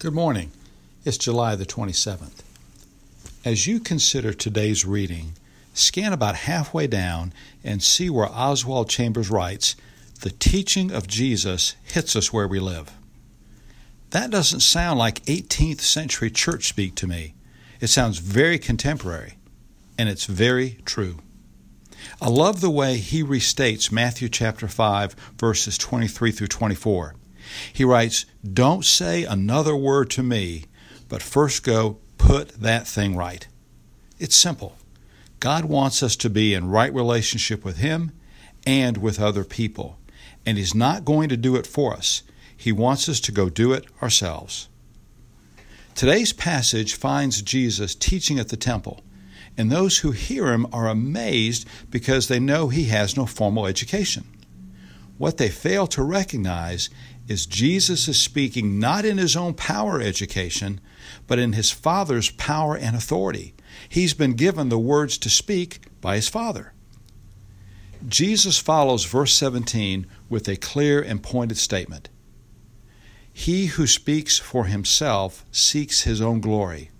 Good morning. It's July the 27th. As you consider today's reading, scan about halfway down and see where Oswald Chambers writes, The teaching of Jesus hits us where we live. That doesn't sound like 18th century church speak to me. It sounds very contemporary, and it's very true. I love the way he restates Matthew chapter 5, verses 23 through 24. He writes, Don't say another word to me, but first go put that thing right. It's simple. God wants us to be in right relationship with Him and with other people, and He's not going to do it for us. He wants us to go do it ourselves. Today's passage finds Jesus teaching at the temple, and those who hear him are amazed because they know he has no formal education. What they fail to recognize is Jesus is speaking not in his own power education, but in his Father's power and authority. He's been given the words to speak by his Father. Jesus follows verse 17 with a clear and pointed statement He who speaks for himself seeks his own glory,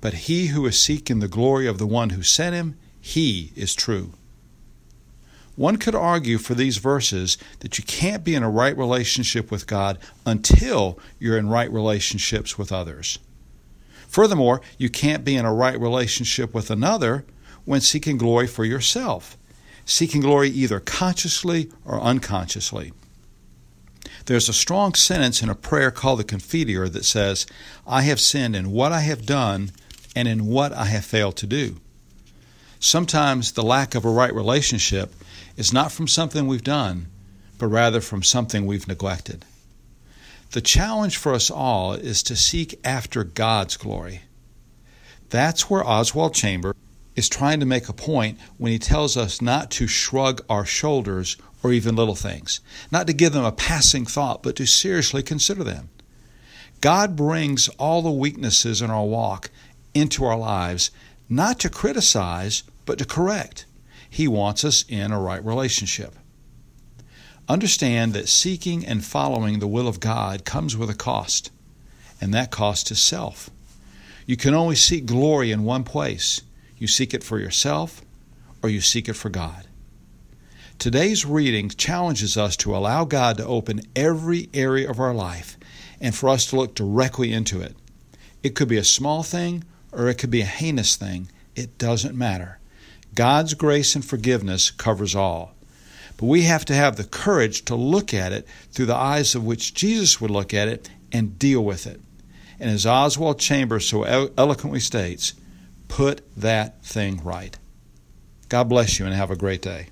but he who is seeking the glory of the one who sent him, he is true. One could argue for these verses that you can't be in a right relationship with God until you're in right relationships with others. Furthermore, you can't be in a right relationship with another when seeking glory for yourself, seeking glory either consciously or unconsciously. There's a strong sentence in a prayer called the Confiteor that says, I have sinned in what I have done and in what I have failed to do. Sometimes the lack of a right relationship is not from something we've done, but rather from something we've neglected. The challenge for us all is to seek after God's glory. That's where Oswald Chamber is trying to make a point when he tells us not to shrug our shoulders or even little things, not to give them a passing thought, but to seriously consider them. God brings all the weaknesses in our walk into our lives, not to criticize, but to correct. He wants us in a right relationship. Understand that seeking and following the will of God comes with a cost, and that cost is self. You can only seek glory in one place you seek it for yourself, or you seek it for God. Today's reading challenges us to allow God to open every area of our life and for us to look directly into it. It could be a small thing or it could be a heinous thing. It doesn't matter. God's grace and forgiveness covers all. But we have to have the courage to look at it through the eyes of which Jesus would look at it and deal with it. And as Oswald Chambers so eloquently states, put that thing right. God bless you and have a great day.